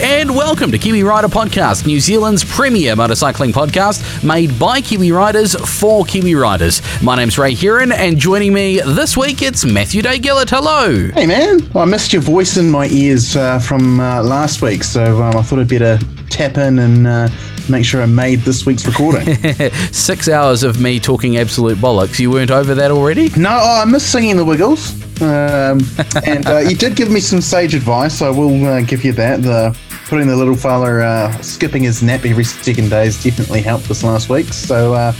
And welcome to Kiwi Rider Podcast, New Zealand's premier motorcycling podcast made by Kiwi Riders for Kiwi Riders. My name's Ray Heron, and joining me this week it's Matthew Day Gillett. Hello. Hey man, well, I missed your voice in my ears uh, from uh, last week, so um, I thought I'd better tap in and uh, make sure I made this week's recording. Six hours of me talking absolute bollocks. You weren't over that already? no, oh, I missed singing the Wiggles. Um, and uh, you did give me some sage advice, so I will uh, give you that. The putting the little fella uh, skipping his nap every second day has definitely helped this last week. So, uh,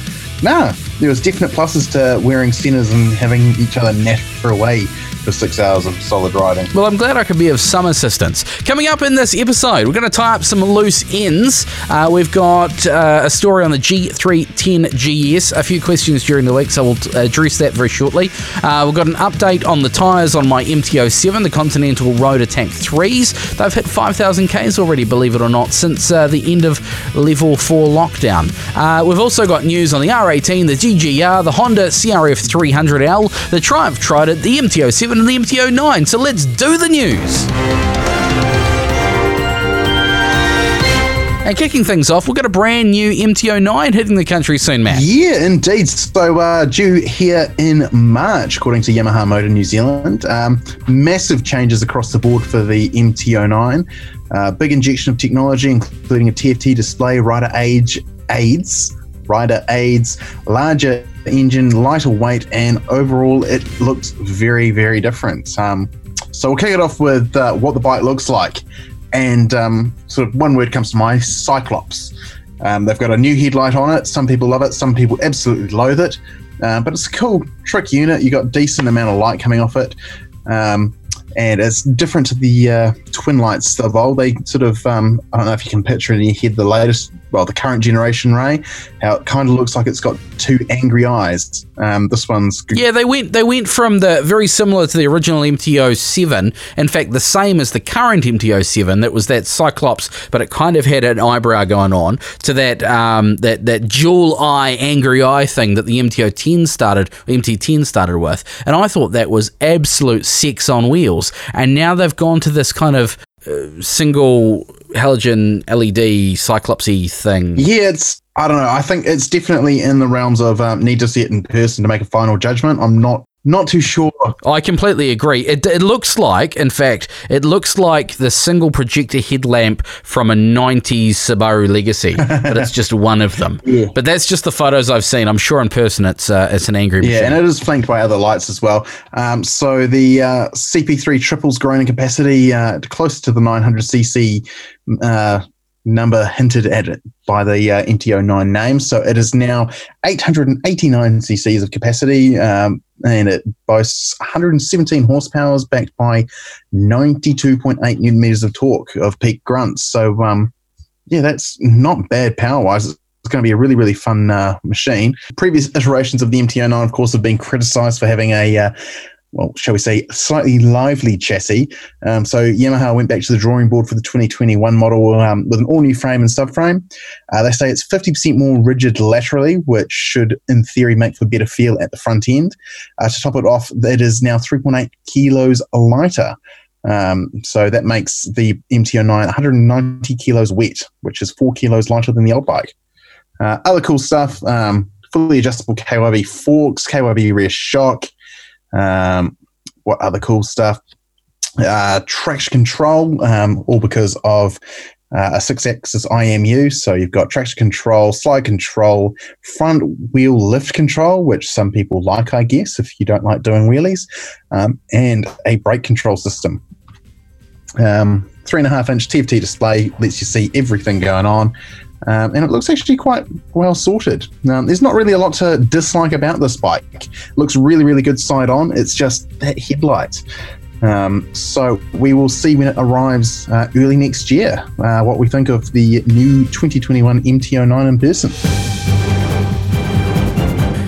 nah, there was definite pluses to wearing Senas and having each other natter away for six hours of solid riding. Well, I'm glad I could be of some assistance. Coming up in this episode, we're going to tie up some loose ends. Uh, we've got uh, a story on the G310 GS, a few questions during the week, so we'll address that very shortly. Uh, we've got an update on the tyres on my MT07, the Continental Road Attack 3s. They've hit 5,000 Ks already, believe it or not, since uh, the end of level 4 lockdown. Uh, we've also got news on the R18, the DGR, the Honda CRF 300L, the Triumph Trident, the MT07, and the MT09. So let's do the news. And kicking things off, we've got a brand new MT09 hitting the country soon, Matt. Yeah, indeed. So, uh, due here in March, according to Yamaha Motor New Zealand, um, massive changes across the board for the MT09. Uh, big injection of technology, including a TFT display, rider age aids, rider aids, larger engine, lighter weight, and overall, it looks very, very different. Um, so, we'll kick it off with uh, what the bike looks like. And um, sort of one word comes to mind Cyclops. Um, they've got a new headlight on it. Some people love it, some people absolutely loathe it. Uh, but it's a cool trick unit. You got decent amount of light coming off it. Um, and it's different to the uh, twin lights of old. They sort of, um, I don't know if you can picture in your head the latest, well, the current generation Ray, how it kind of looks like it's got two angry eyes. Um, this one's. Yeah, they went they went from the very similar to the original MT07. In fact, the same as the current MT07. That was that Cyclops, but it kind of had an eyebrow going on to that um, that that dual eye angry eye thing that the MT10 started MT10 started with. And I thought that was absolute sex on wheels. And now they've gone to this kind of single halogen LED cyclopsy thing. Yeah, it's I don't know. I think it's definitely in the realms of um, need to see it in person to make a final judgment. I'm not not too sure. I completely agree. It, it looks like, in fact, it looks like the single projector headlamp from a 90s Subaru Legacy, but it's just one of them. Yeah. But that's just the photos I've seen. I'm sure in person it's uh, it's an angry machine. Yeah, and it is flanked by other lights as well. Um, so the uh, CP3 triples grown in capacity uh, close to the 900cc uh, number hinted at it by the uh, MT09 name. So it is now 889 cc's of capacity, um, and it boasts 117 horsepower, backed by 92.8 newton meters of torque of peak grunts. So um, yeah, that's not bad power wise. It's going to be a really, really fun uh, machine. Previous iterations of the MT09, of course, have been criticized for having a uh, well, shall we say, slightly lively chassis. Um, so Yamaha went back to the drawing board for the 2021 model um, with an all new frame and subframe. Uh, they say it's 50% more rigid laterally, which should, in theory, make for better feel at the front end. Uh, to top it off, it is now 3.8 kilos lighter. Um, so that makes the MT09 190 kilos wet, which is four kilos lighter than the old bike. Uh, other cool stuff um, fully adjustable KYB forks, KYB rear shock. Um, what other cool stuff? Uh, traction control, um, all because of uh, a six axis IMU. So you've got traction control, slide control, front wheel lift control, which some people like, I guess, if you don't like doing wheelies, um, and a brake control system. Um, three and a half inch TFT display lets you see everything going on. Um, and it looks actually quite well sorted. Um, there's not really a lot to dislike about this bike. It looks really, really good side on. It's just that headlight. Um, so we will see when it arrives uh, early next year uh, what we think of the new 2021 MT09 in person.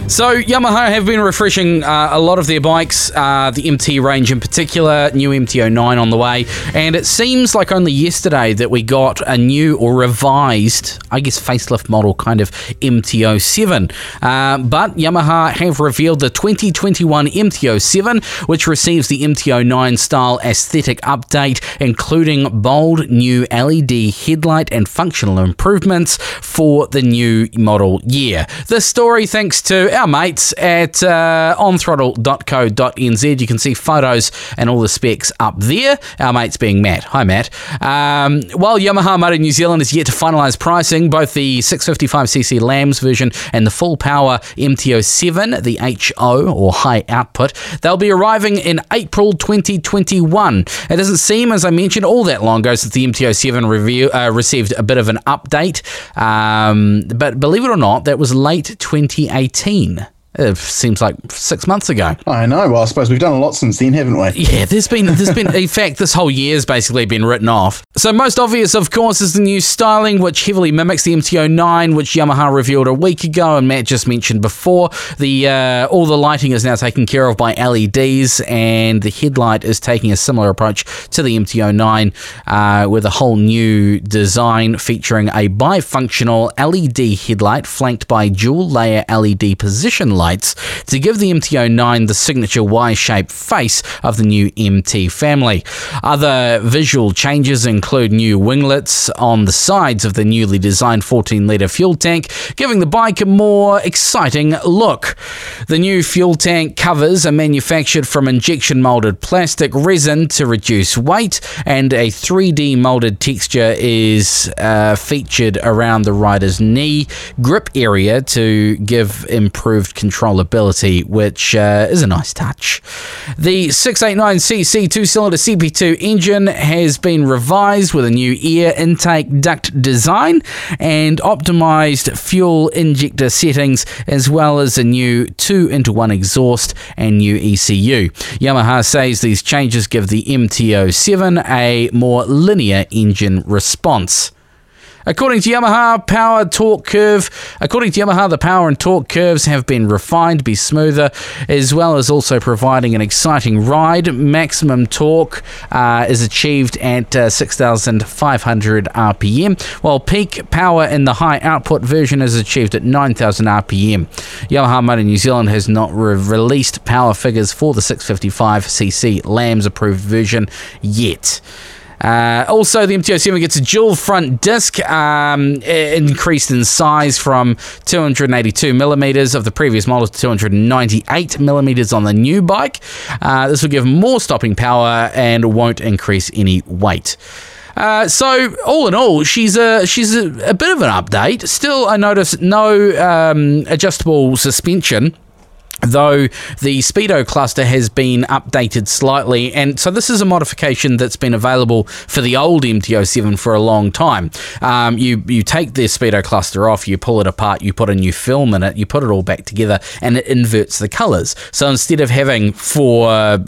So Yamaha have been refreshing uh, a lot of their bikes, uh, the MT range in particular, new MT09 on the way, and it seems like only yesterday that we got a new or revised, I guess, facelift model kind of MT07. Uh, but Yamaha have revealed the 2021 MT07, which receives the MT09 style aesthetic update, including bold new LED headlight and functional improvements for the new model year. This story thanks to our mates at uh, onthrottle.co.nz. You can see photos and all the specs up there. Our mates being Matt. Hi, Matt. Um, while Yamaha Motor New Zealand is yet to finalise pricing, both the 655cc LAMS version and the full power MT07, the HO or high output, they'll be arriving in April 2021. It doesn't seem, as I mentioned, all that long ago since the MT07 review uh, received a bit of an update. Um, but believe it or not, that was late 2018 mean? It seems like six months ago. I know. Well, I suppose we've done a lot since then, haven't we? Yeah, there's been there's been in fact this whole year's basically been written off. So most obvious, of course, is the new styling, which heavily mimics the MT09, which Yamaha revealed a week ago, and Matt just mentioned before. The uh, all the lighting is now taken care of by LEDs, and the headlight is taking a similar approach to the MT09, uh, with a whole new design featuring a bifunctional LED headlight flanked by dual layer LED position lights to give the MT09 the signature Y-shaped face of the new MT family. Other visual changes include new winglets on the sides of the newly designed 14-litre fuel tank, giving the bike a more exciting look. The new fuel tank covers are manufactured from injection molded plastic resin to reduce weight, and a 3D molded texture is uh, featured around the rider's knee grip area to give improved controllability, which uh, is a nice touch. The 689cc two cylinder CP2 engine has been revised with a new air intake duct design and optimized fuel injector settings, as well as a new 2 into 1 exhaust and new ECU. Yamaha says these changes give the MT07 a more linear engine response. According to Yamaha, power torque curve. According to Yamaha, the power and torque curves have been refined to be smoother, as well as also providing an exciting ride. Maximum torque uh, is achieved at uh, 6,500 RPM, while peak power in the high output version is achieved at 9,000 RPM. Yamaha Motor New Zealand has not re- released power figures for the 655cc LAMS approved version yet. Uh, also, the MT07 gets a dual front disc, um, increased in size from 282 millimeters of the previous model to 298 millimeters on the new bike. Uh, this will give more stopping power and won't increase any weight. Uh, so all in all, she's a she's a, a, bit of an update. Still, I notice no um, adjustable suspension though the speedo cluster has been updated slightly. And so this is a modification that's been available for the old MT07 for a long time. Um, you you take the speedo cluster off you pull it apart you put a new film in it you put it all back together and it inverts the colors. So instead of having for uh,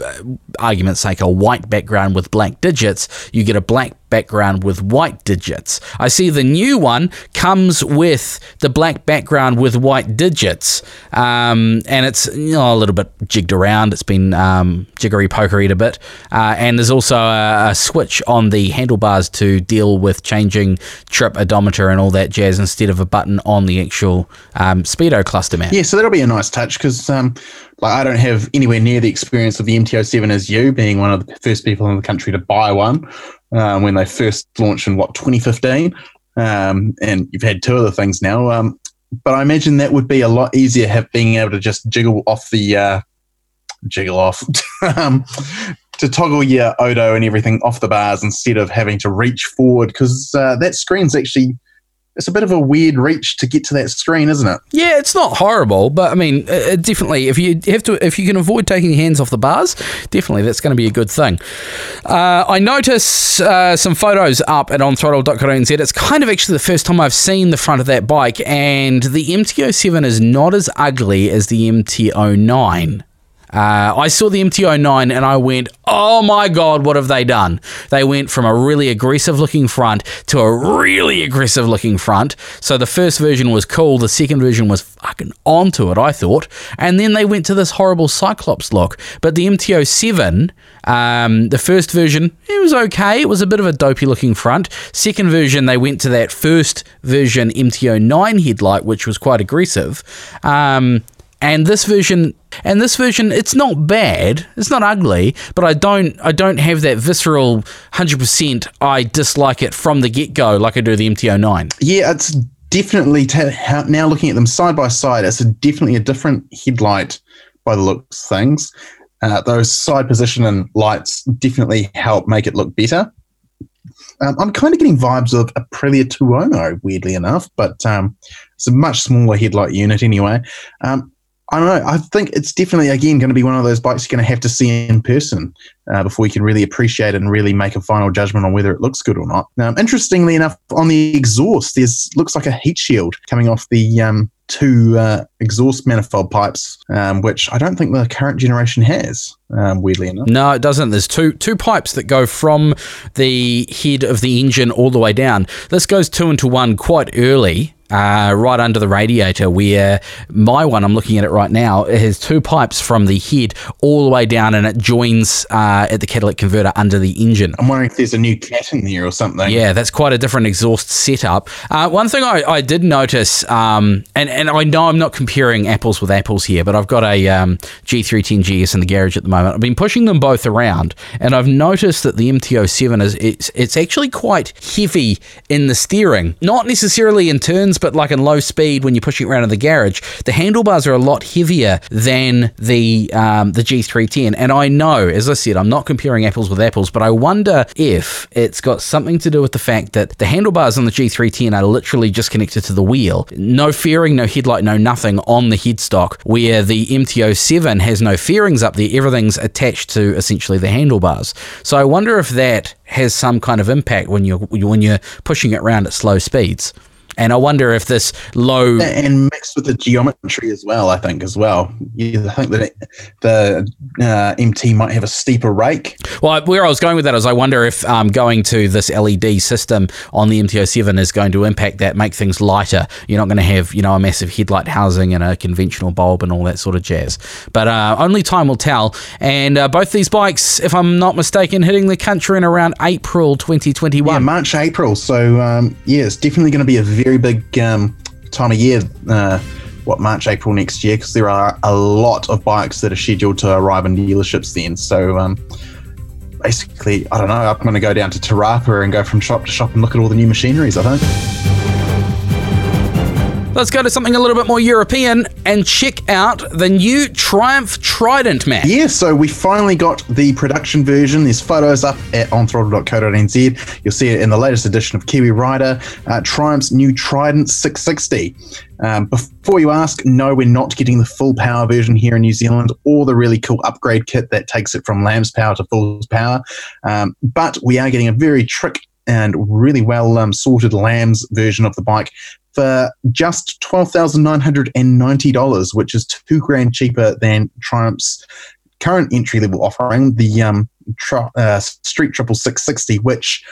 argument's sake a white background with black digits you get a black background with white digits. I see the new one comes with the black background with white digits, um, and it's you know, a little bit jigged around. It's been um, jiggery pokery a bit, uh, and there's also a, a, switch on the handlebars to deal with changing trip odometer and all that jazz instead of a button on the actual um, speedo cluster mount. Yeah, so that'll be a nice touch because um, like I don't have anywhere near the experience of the MT07 as you, being one of the first people in the country to buy one um, when they first launched in what 2015, um, and you've had two of the things now. Um, but I imagine that would be a lot easier have being able to just jiggle off the uh, jiggle off um, to toggle your odo and everything off the bars instead of having to reach forward because uh, that screen's actually it's a bit of a weird reach to get to that screen, isn't it? Yeah, it's not horrible, but I mean, uh, definitely, if you have to, if you can avoid taking your hands off the bars, definitely that's going to be a good thing. Uh, I notice uh, some photos up at onthrottle.co.nz. It's kind of actually the first time I've seen the front of that bike, and the MT07 is not as ugly as the MT09. Uh, I saw the MT09 and I went, oh my God, what have they done? They went from a really aggressive looking front to a really aggressive looking front. So the first version was cool, the second version was fucking onto it, I thought. And then they went to this horrible Cyclops look. But the MT07, um, the first version, it was okay. It was a bit of a dopey looking front. Second version, they went to that first version MT09 headlight, which was quite aggressive. Um, and this version and this version it's not bad. It's not ugly but i don't i don't have that visceral 100% i dislike it from the get-go like i do the mt09 yeah it's definitely t- now looking at them side by side it's a, definitely a different headlight by the looks things. Uh, those side position and lights definitely help make it look better. Um, I'm kind of getting vibes of a Aprilia Tuono, weirdly enough, but um, it's a much smaller headlight unit anyway. Um, I don't know. I think it's definitely again going to be one of those bikes you're going to have to see in person uh, before you can really appreciate it and really make a final judgment on whether it looks good or not. Now, interestingly enough, on the exhaust, there's looks like a heat shield coming off the um, two uh, exhaust manifold pipes, um, which I don't think the current generation has. Um, weirdly enough, no, it doesn't. There's two two pipes that go from the head of the engine all the way down. This goes two into one quite early uh, right under the radiator, where my one, I'm looking at it right now, it has two pipes from the head all the way down and it joins uh, at the catalytic converter under the engine. I'm wondering if there's a new cat in there or something. Yeah, that's quite a different exhaust setup. Uh, one thing I, I did notice, um, and, and I know I'm not comparing apples with apples here, but I've got a um, G310 GS in the garage at the moment. I've been pushing them both around, and I've noticed that the MT07 is it's, it's actually quite heavy in the steering, not necessarily in turns but like in low speed when you're pushing it around in the garage, the handlebars are a lot heavier than the um, the G310. And I know, as I said, I'm not comparing apples with apples, but I wonder if it's got something to do with the fact that the handlebars on the G310 are literally just connected to the wheel. No fairing, no headlight, no nothing on the headstock, where the MT07 has no fairings up there. Everything's attached to essentially the handlebars. So I wonder if that has some kind of impact when you're when you're pushing it around at slow speeds. And I wonder if this low and mixed with the geometry as well. I think as well. I think that the uh, MT might have a steeper rake. Well, where I was going with that is, I wonder if um, going to this LED system on the MT07 is going to impact that, make things lighter. You're not going to have you know a massive headlight housing and a conventional bulb and all that sort of jazz. But uh, only time will tell. And uh, both these bikes, if I'm not mistaken, hitting the country in around April 2021. Yeah, March April. So um, yeah, it's definitely going to be a very very big um, time of year. Uh, what March, April next year, because there are a lot of bikes that are scheduled to arrive in dealerships then. So um, basically, I don't know. I'm going to go down to Te Rapa and go from shop to shop and look at all the new machineries. I think. Let's go to something a little bit more European and check out the new Triumph Trident man. Yeah, so we finally got the production version. There's photos up at onthrottle.co.nz. You'll see it in the latest edition of Kiwi Rider, uh, Triumph's new Trident 660. Um, before you ask, no, we're not getting the full power version here in New Zealand or the really cool upgrade kit that takes it from LAMS power to full power. Um, but we are getting a very trick and really well um, sorted LAMS version of the bike for just $12,990, which is two grand cheaper than Triumph's current entry level offering, the um, tri- uh, Street Triple 660, which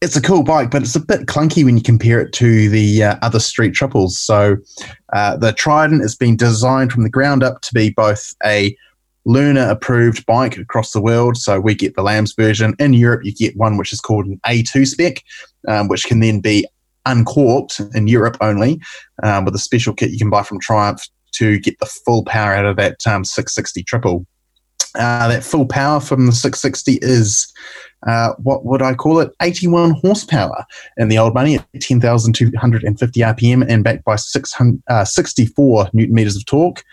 it's a cool bike, but it's a bit clunky when you compare it to the uh, other Street Triples. So uh, the Trident has been designed from the ground up to be both a learner approved bike across the world. So we get the LAMS version. In Europe, you get one which is called an A2 spec, um, which can then be uncorked in Europe only um, with a special kit you can buy from Triumph to get the full power out of that um, 660 triple. Uh, that full power from the 660 is uh, what would I call it? 81 horsepower in the old money at 10,250 RPM and backed by 600, uh, 64 newton meters of torque.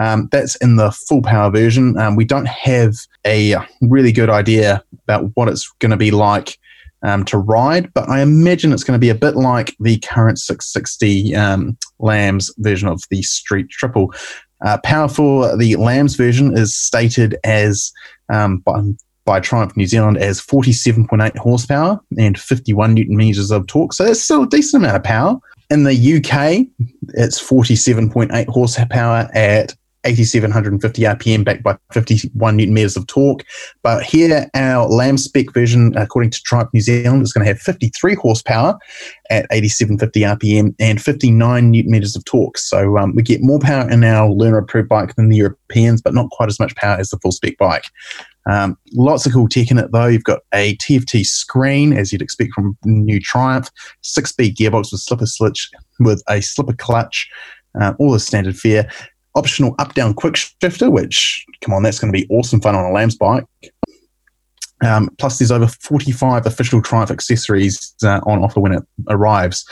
Um, that's in the full power version. Um, we don't have a really good idea about what it's going to be like um, to ride, but I imagine it's going to be a bit like the current 660 um, LAMS version of the Street Triple. Uh, power for the LAMS version is stated as um, by, by Triumph New Zealand as 47.8 horsepower and 51 newton meters of torque. So that's still a decent amount of power. In the UK, it's 47.8 horsepower at 8750 RPM backed by 51 newton meters of torque. But here, our LAM spec version, according to Triumph New Zealand, is going to have 53 horsepower at 8750 RPM and 59 newton meters of torque. So um, we get more power in our learner approved bike than the Europeans, but not quite as much power as the full spec bike. Um, lots of cool tech in it though. You've got a TFT screen, as you'd expect from new Triumph, six-speed gearbox with slipper switch with a slipper clutch, uh, all the standard fare. Optional up-down quick shifter, which come on, that's going to be awesome fun on a LAMS bike. Um, plus, there's over 45 official Triumph accessories uh, on offer when it arrives.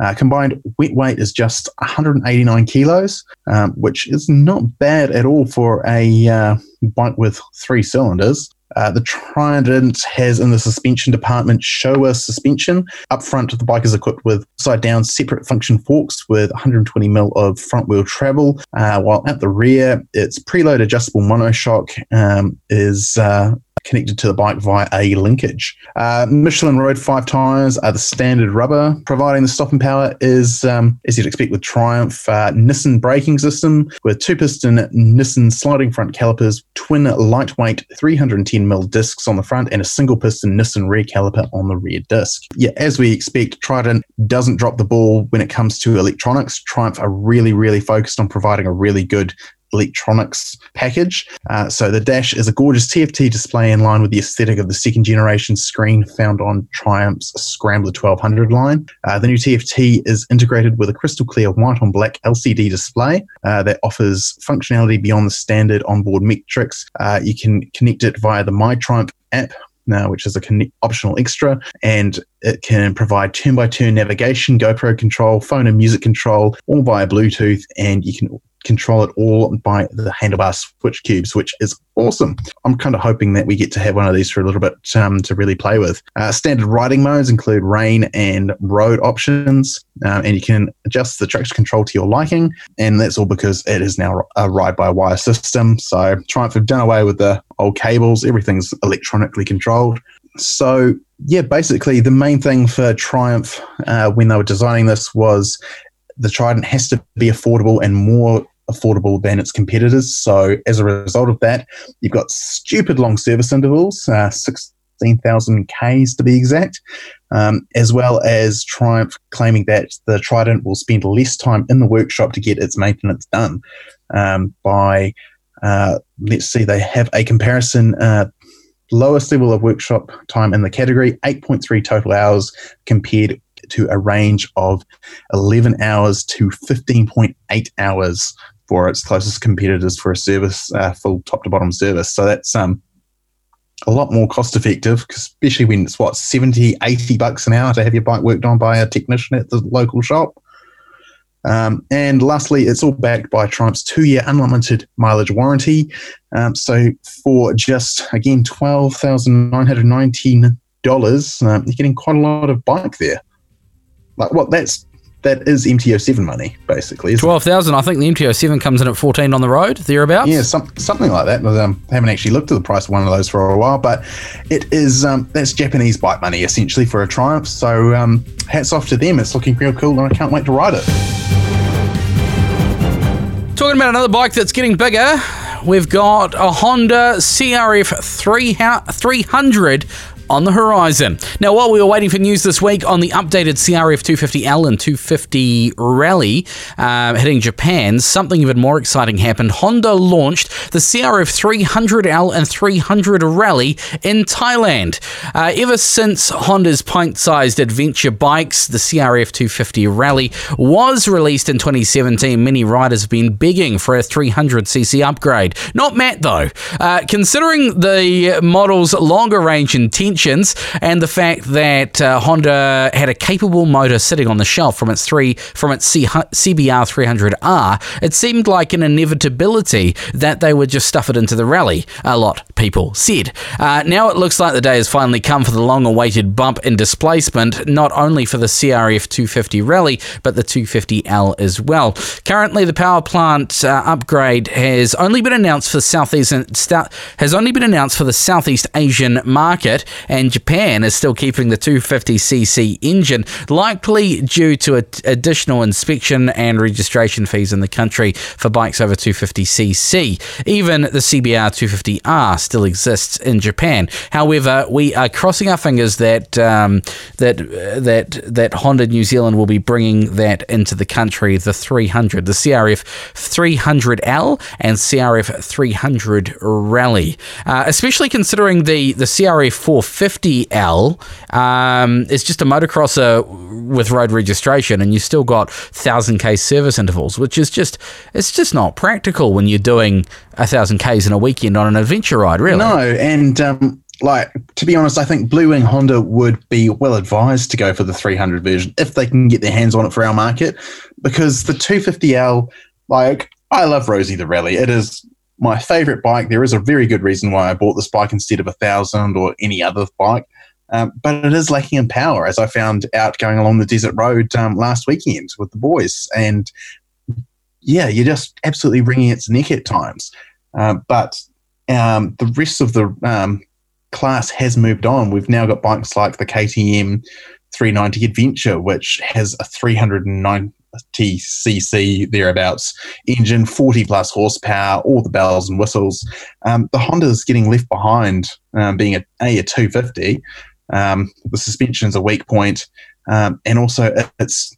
Uh, combined wet weight is just 189 kilos, um, which is not bad at all for a uh, bike with three cylinders. Uh, the Trident has in the suspension department Showa suspension. Up front, the bike is equipped with side down separate function forks with 120 mil of front wheel travel, uh, while at the rear, its preload adjustable monoshock um, is uh, connected to the bike via a linkage. Uh, Michelin Road five tyres are the standard rubber. Providing the stopping power is, um, as you'd expect with Triumph, uh, Nissin braking system with two piston Nissin sliding front calipers, twin lightweight 310mm discs on the front, and a single piston Nissin rear caliper on the rear disc. Yeah, as we expect, Trident doesn't drop the ball when it comes to electronics. Triumph are really, really focused on providing a really good electronics package. Uh, so the dash is a gorgeous TFT display in line with the aesthetic of the second generation screen found on Triumph's Scrambler 1200 line. Uh, the new TFT is integrated with a crystal clear white on black LCD display uh, that offers functionality beyond the standard onboard metrics. Uh, you can connect it via the My Triumph app now, which is a optional extra, and it can provide turn by turn navigation, GoPro control, phone and music control, all via Bluetooth, and you can control it all by the handlebar switch cubes, which is awesome. I'm kind of hoping that we get to have one of these for a little bit um, to really play with. Uh, standard riding modes include rain and road options, um, and you can adjust the traction control to your liking. And that's all because it is now a ride by wire system. So Triumph have done away with the old cables, everything's electronically controlled. So, yeah, basically, the main thing for Triumph uh, when they were designing this was the Trident has to be affordable and more affordable than its competitors. So as a result of that, you've got stupid long service intervals, uh, 16,000 Ks to be exact, um, as well as Triumph claiming that the Trident will spend less time in the workshop to get its maintenance done um, by, uh, let's see, they have a comparison. Uh, lowest level of workshop time in the category, 8.3 total hours compared to a range of 11 hours to 15.8 hours for its closest competitors for a service, uh, full top to bottom service. So that's um, a lot more cost effective, especially when it's what 70, 80 bucks an hour to have your bike worked on by a technician at the local shop. Um, and lastly, it's all backed by Triumph's two year unlimited mileage warranty. Um, so for just, again, $12,919, um, you're getting quite a lot of bike there. Like, what? That's that is MT07 money, basically. Twelve thousand. I think the MT07 comes in at fourteen on the road, thereabouts. Yeah, some, something like that. I um, haven't actually looked at the price of one of those for a while, but it is um, that's Japanese bike money essentially for a Triumph. So um, hats off to them. It's looking real cool, and I can't wait to ride it. Talking about another bike that's getting bigger, we've got a Honda CRF 300 on the horizon. Now, while we were waiting for news this week on the updated CRF 250L and 250 Rally uh, hitting Japan, something even more exciting happened. Honda launched the CRF 300L and 300 Rally in Thailand. Uh, ever since Honda's pint sized adventure bikes, the CRF 250 Rally, was released in 2017, many riders have been begging for a 300cc upgrade. Not Matt, though. Uh, considering the model's longer range intention, and the fact that uh, Honda had a capable motor sitting on the shelf from its three from its C- CBR 300R, it seemed like an inevitability that they would just stuff it into the rally. A lot people said. Uh, now it looks like the day has finally come for the long-awaited bump in displacement, not only for the CRF 250 Rally but the 250L as well. Currently, the power plant uh, upgrade has only been announced for Southeast has only been announced for the Southeast Asian market and Japan is still keeping the 250cc engine, likely due to a, additional inspection and registration fees in the country for bikes over 250cc. Even the CBR 250R still exists in Japan. However, we are crossing our fingers that um, that uh, that that Honda New Zealand will be bringing that into the country. The 300, the CRF 300L and CRF 300 Rally, uh, especially considering the the CRF 450L um, is just a motocrosser with road registration, and you still got thousand k service intervals, which is just it's just not practical when you're doing a thousand k's in a weekend on an adventure ride. Really, no, and um, like to be honest, I think Blue Wing Honda would be well advised to go for the 300 version if they can get their hands on it for our market, because the 250L, like I love Rosie the Rally. It is my favorite bike. There is a very good reason why I bought this bike instead of a thousand or any other bike. Um, but it is lacking in power, as I found out going along the desert road um, last weekend with the boys. And yeah, you're just absolutely wringing its neck at times. Uh, but um, the rest of the um, class has moved on. We've now got bikes like the KTM 390 Adventure, which has a 390 cc thereabouts engine, 40 plus horsepower, all the bells and whistles. Um, the Honda is getting left behind, um, being a, a, a 250. Um, the suspension's a weak point, um, and also it's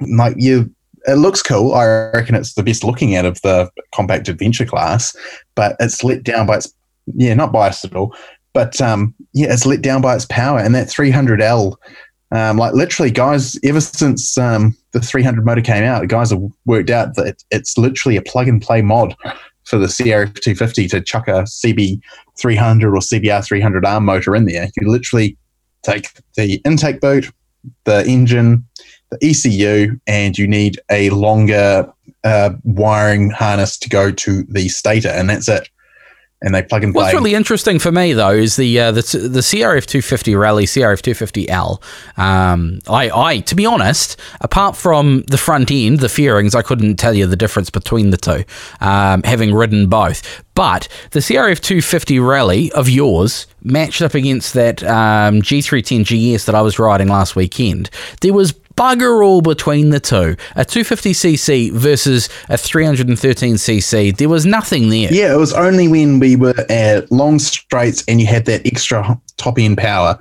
like you. It looks cool. I reckon it's the best looking out of the compact adventure class, but it's let down by its yeah, not biased at all, but um, yeah, it's let down by its power. And that 300L, um, like literally, guys, ever since um, the 300 motor came out, guys have worked out that it's literally a plug and play mod for the CRF 250 to chuck a CB 300 or CBR 300R motor in there. You literally take the intake boot, the engine, the ECU, and you need a longer uh, wiring harness to go to the stator, and that's it and they plug and play. What's really interesting for me though is the uh, the, the CRF 250 Rally, CRF 250L. Um, I, I, to be honest, apart from the front end, the fairings, I couldn't tell you the difference between the two, um, having ridden both. But the CRF 250 Rally of yours matched up against that um, G310 GS that I was riding last weekend. There was bugger all between the two. A 250cc versus a 313cc. There was nothing there. Yeah, it was only when we were at long straights and you had that extra top end power.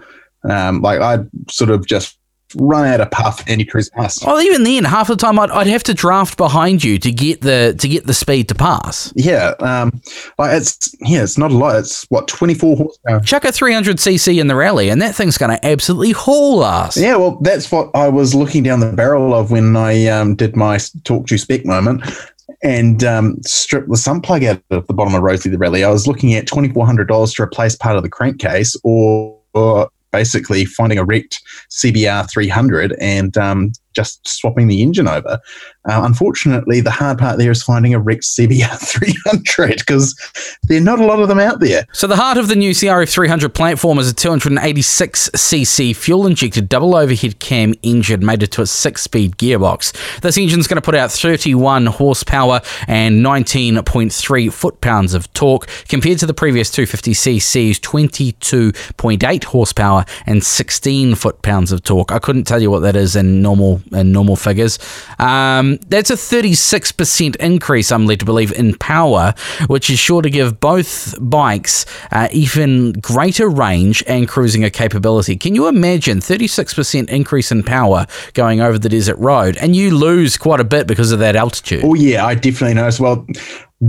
Um, like I sort of just run out of puff and you cruise past. Well, even then, half the time I'd, I'd have to draft behind you to get the to get the speed to pass. Yeah, um, like it's yeah, it's not a lot. It's what twenty four horsepower. Chuck a three hundred cc in the rally, and that thing's going to absolutely haul us. Yeah, well, that's what I was looking down the barrel of when I um, did my talk to spec moment. And um, stripped the sump plug out of the bottom of Rosie the Rally. I was looking at twenty four hundred dollars to replace part of the crankcase, or, or basically finding a wrecked CBR 300 and um, just swapping the engine over. Uh, unfortunately, the hard part there is finding a wrecked CBR 300 because there are not a lot of them out there. So, the heart of the new CRF 300 platform is a 286cc fuel injected double overhead cam engine mated to a six speed gearbox. This engine is going to put out 31 horsepower and 19.3 foot pounds of torque compared to the previous 250cc's 22.8 horsepower and 16 foot pounds of torque. I couldn't tell you what that is in normal in normal figures. Um, that's a 36% increase, I'm led to believe, in power, which is sure to give both bikes uh, even greater range and cruising capability. Can you imagine 36% increase in power going over the desert road, and you lose quite a bit because of that altitude? Oh yeah, I definitely noticed. Well.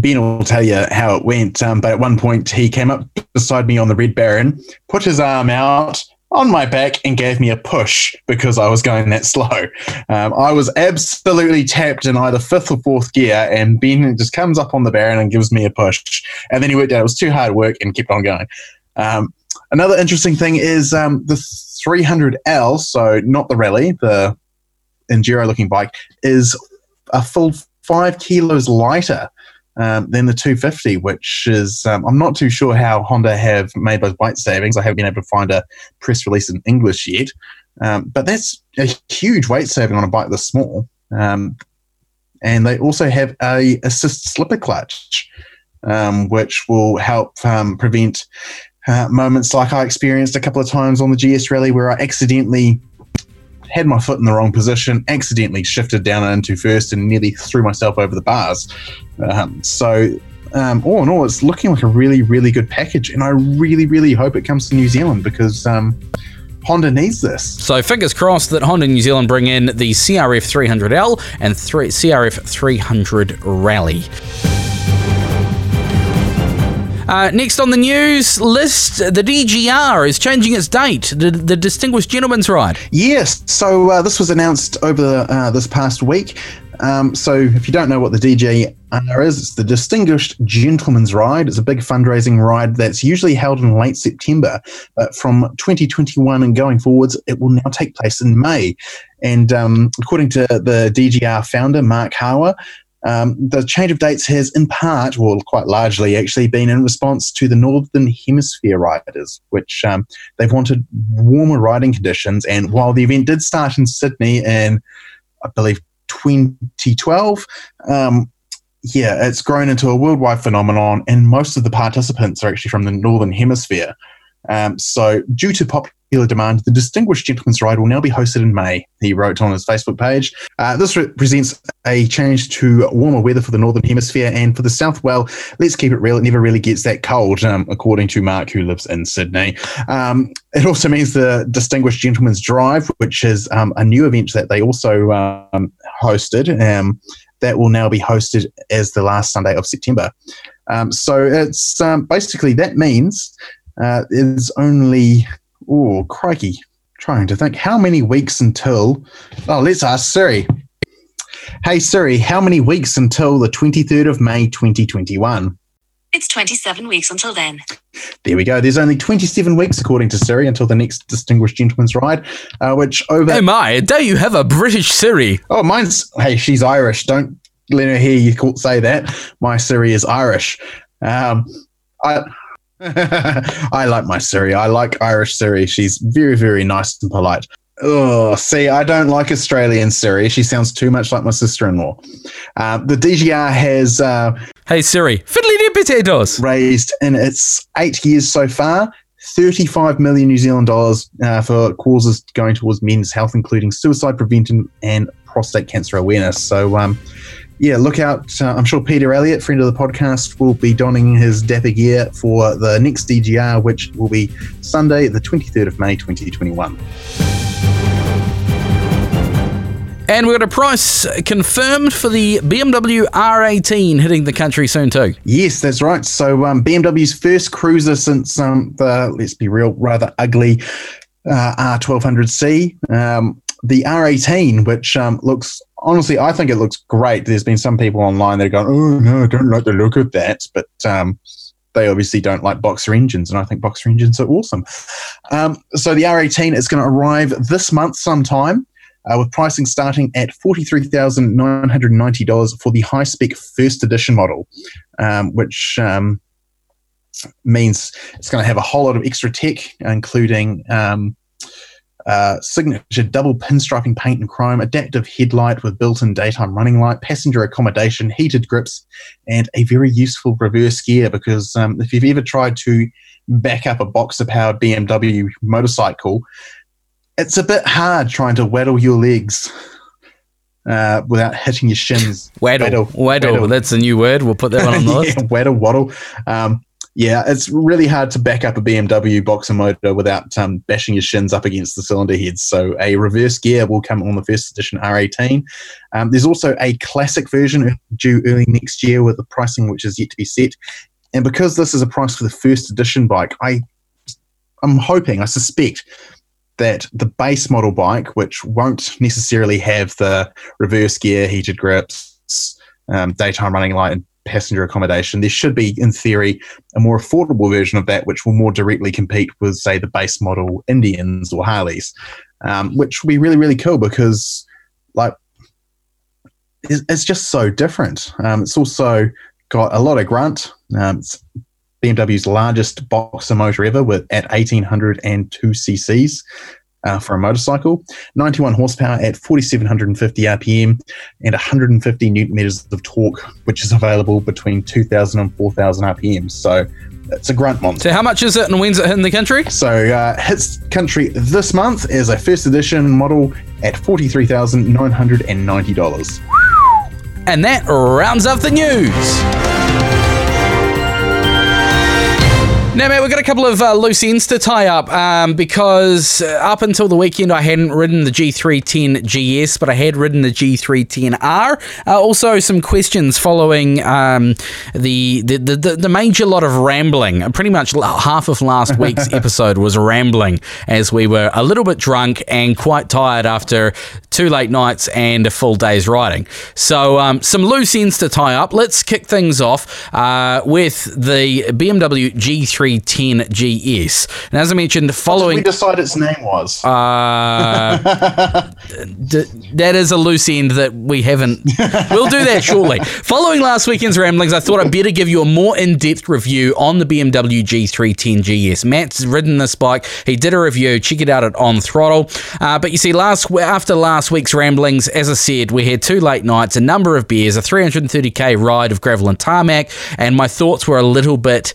Ben will tell you how it went. Um, but at one point, he came up beside me on the Red Baron, put his arm out, on my back and gave me a push because I was going that slow. Um, I was absolutely tapped in either fifth or fourth gear, and Ben just comes up on the Baron and gives me a push. And then he worked out it was too hard work and kept on going. Um, another interesting thing is um, the 300L, so not the Rally, the enduro looking bike, is a full five kilos lighter um, the 250, which is um, I'm not too sure how Honda have made those weight savings. I haven't been able to find a press release in English yet, um, but that's a huge weight saving on a bike this small. Um, and they also have a assist slipper clutch, um, which will help um, prevent uh, moments like I experienced a couple of times on the GS Rally where I accidentally had my foot in the wrong position, accidentally shifted down into first, and nearly threw myself over the bars. Um, so, um, all in all, it's looking like a really, really good package, and I really, really hope it comes to New Zealand because um, Honda needs this. So fingers crossed that Honda New Zealand bring in the CRF 300L and three, CRF 300 Rally. Uh, next on the news list, the DGR is changing its date, the, the Distinguished Gentleman's Ride. Yes, so uh, this was announced over uh, this past week. Um, so, if you don't know what the DGR is, it's the Distinguished Gentleman's Ride. It's a big fundraising ride that's usually held in late September. But from 2021 and going forwards, it will now take place in May. And um, according to the DGR founder, Mark Hawwa, um, the change of dates has, in part, well, quite largely actually, been in response to the Northern Hemisphere riders, which um, they've wanted warmer riding conditions. And while the event did start in Sydney in, I believe, 2012, um, yeah, it's grown into a worldwide phenomenon, and most of the participants are actually from the Northern Hemisphere. Um, so, due to popular demand, the Distinguished Gentleman's Ride will now be hosted in May, he wrote on his Facebook page. Uh, this represents a change to warmer weather for the Northern Hemisphere and for the South. Well, let's keep it real, it never really gets that cold, um, according to Mark, who lives in Sydney. Um, it also means the Distinguished Gentleman's Drive, which is um, a new event that they also um, hosted um, that will now be hosted as the last Sunday of September. Um, so it's basically that means uh, is only, oh, crikey, trying to think how many weeks until, oh, let's ask Siri. Hey, Siri, how many weeks until the 23rd of May 2021? It's 27 weeks until then. There we go. There's only 27 weeks, according to Siri, until the next Distinguished Gentleman's Ride, uh, which over. Oh, my. Don't you have a British Siri? Oh, mine's. Hey, she's Irish. Don't let her hear you say that. My Siri is Irish. Um, I. I like my Siri. I like Irish Siri. She's very, very nice and polite. Oh, see, I don't like Australian Siri. She sounds too much like my sister in law. Uh, the DGR has. Uh, hey, Siri, fiddly dee potatoes. Raised in its eight years so far 35 million New Zealand dollars uh, for causes going towards men's health, including suicide prevention and prostate cancer awareness. So, um, yeah, look out. Uh, I'm sure Peter Elliott, friend of the podcast, will be donning his dapper gear for the next DGR, which will be Sunday, the 23rd of May, 2021. And we've got a price confirmed for the BMW R18 hitting the country soon too. Yes, that's right. So um, BMW's first cruiser since um, the, let's be real, rather ugly uh, R1200C. Um, the R18, which um, looks honestly, I think it looks great. There's been some people online that are going, "Oh no, I don't like the look of that," but um, they obviously don't like boxer engines, and I think boxer engines are awesome. Um, so the R18 is going to arrive this month sometime. Uh, with pricing starting at $43,990 for the high spec first edition model, um, which um, means it's going to have a whole lot of extra tech, including um, uh, signature double pinstriping paint and chrome, adaptive headlight with built-in daytime running light, passenger accommodation, heated grips, and a very useful reverse gear. Because um, if you've ever tried to back up a boxer-powered BMW motorcycle, it's a bit hard trying to waddle your legs. Uh, without hitting your shins. Waddle. Waddle. Waddle. Waddle. That's a new word. We'll put that one on the list. yeah, waddle, waddle. Um, yeah, it's really hard to back up a BMW boxer motor without um, bashing your shins up against the cylinder heads. So a reverse gear will come on the first edition R18. Um, there's also a classic version due early next year with the pricing which is yet to be set. And because this is a price for the first edition bike, I I'm hoping, I suspect that the base model bike, which won't necessarily have the reverse gear, heated grips, um, daytime running light, and passenger accommodation, there should be, in theory, a more affordable version of that, which will more directly compete with, say, the base model Indians or Harleys, um, which will be really, really cool because, like, it's, it's just so different. Um, it's also got a lot of grunt. Um, it's BMW's largest boxer motor ever, with at 1802 cc's. Uh, for a motorcycle, 91 horsepower at 4,750 RPM, and 150 newton meters of torque, which is available between 2,000 and 4,000 RPM. So it's a grunt monster. So, how much is it and when's it hitting the country? So uh, hits country this month as a first edition model at $43,990. And that rounds up the news. Now, mate, we've got a couple of uh, loose ends to tie up um, because uh, up until the weekend, I hadn't ridden the G310 GS, but I had ridden the G310R. Uh, also, some questions following um, the, the, the, the major lot of rambling. Pretty much half of last week's episode was rambling as we were a little bit drunk and quite tired after two late nights and a full day's riding. So, um, some loose ends to tie up. Let's kick things off uh, with the BMW G3. 310 GS. And as I mentioned, the following. we decide its name was? Uh, d- that is a loose end that we haven't. We'll do that shortly. following last weekend's ramblings, I thought I'd better give you a more in depth review on the BMW G310 GS. Matt's ridden this bike. He did a review. Check it out at On Throttle. Uh, but you see, last after last week's ramblings, as I said, we had two late nights, a number of beers, a 330k ride of gravel and tarmac, and my thoughts were a little bit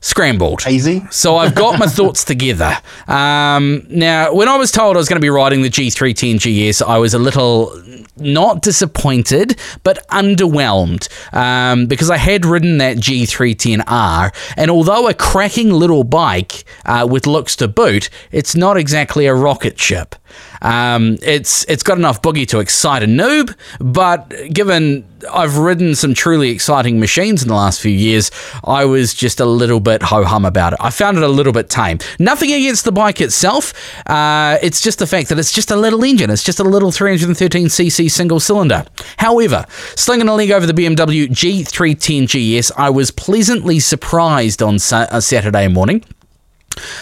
scrambled. Easy. So I've got my thoughts together. Um, now, when I was told I was going to be riding the G310 GS, I was a little not disappointed, but underwhelmed um, because I had ridden that G310R, and although a cracking little bike uh, with looks to boot, it's not exactly a rocket ship. Um, it's it's got enough boogie to excite a noob, but given I've ridden some truly exciting machines in the last few years, I was just a little bit ho hum about it. I found it a little bit tame. Nothing against the bike itself. Uh, it's just the fact that it's just a little engine. It's just a little 313cc single cylinder. However, slinging a leg over the BMW G310 GS, I was pleasantly surprised on sa- uh, Saturday morning.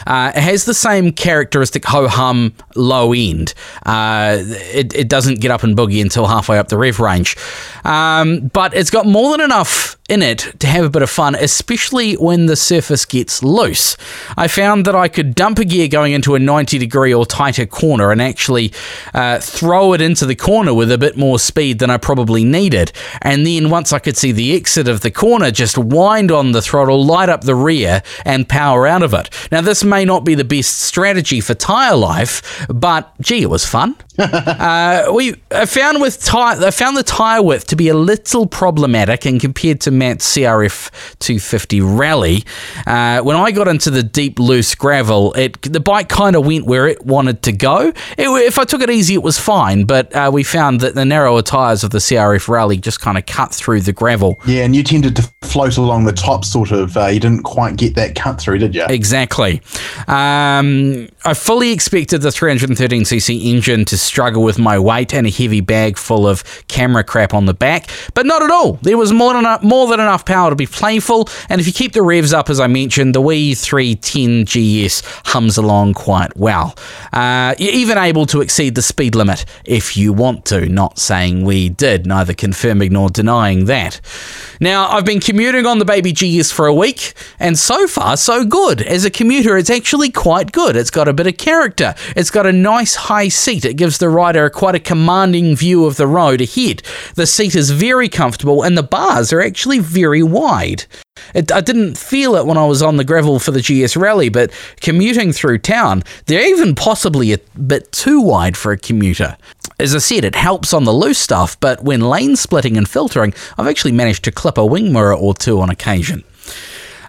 Uh, it has the same characteristic ho hum low end. Uh, it, it doesn't get up and boogie until halfway up the rev range. Um, but it's got more than enough in it to have a bit of fun, especially when the surface gets loose. I found that I could dump a gear going into a 90 degree or tighter corner and actually uh, throw it into the corner with a bit more speed than I probably needed. And then once I could see the exit of the corner, just wind on the throttle, light up the rear, and power out of it. Now, this may not be the best strategy for tyre life, but gee, it was fun. Uh, we I found with tire, I found the tyre width to be a little problematic, and compared to Matt's CRF 250 Rally, uh, when I got into the deep loose gravel, it the bike kind of went where it wanted to go. It, if I took it easy, it was fine, but uh, we found that the narrower tyres of the CRF Rally just kind of cut through the gravel. Yeah, and you tended to float along the top, sort of. Uh, you didn't quite get that cut through, did you? Exactly. Um, I fully expected the 313cc engine to struggle with my weight and a heavy bag full of camera crap on the back, but not at all. There was more than enough, more than enough power to be playful, and if you keep the revs up, as I mentioned, the wee 310 GS hums along quite well. Uh, you're even able to exceed the speed limit if you want to. Not saying we did, neither confirming nor denying that. Now, I've been commuting on the baby GS for a week, and so far, so good. As a commuter, it's actually quite good. It's got a bit of character. It's got a nice high seat. It gives the rider quite a commanding view of the road ahead. The seat is very comfortable, and the bars are actually very wide. It, I didn't feel it when I was on the gravel for the GS Rally, but commuting through town, they're even possibly a bit too wide for a commuter. As I said, it helps on the loose stuff, but when lane splitting and filtering, I've actually managed to clip a wing mirror or two on occasion.